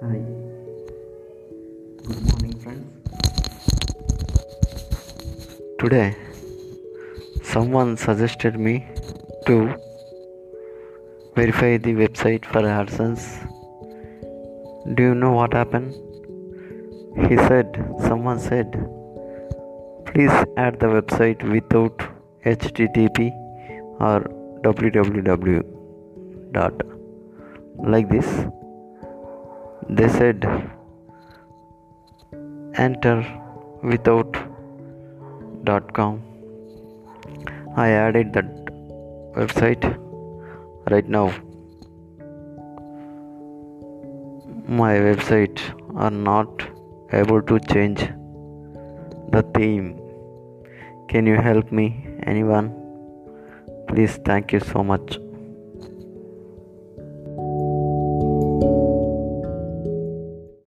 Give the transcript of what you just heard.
Hi. Good morning, friends. Today, someone suggested me to verify the website for AdSense. Do you know what happened? He said, someone said, please add the website without HTTP or www. Dot. Like this they said enter without dot com. I added that website right now. My website are not able to change the theme. Can you help me anyone? Please thank you so much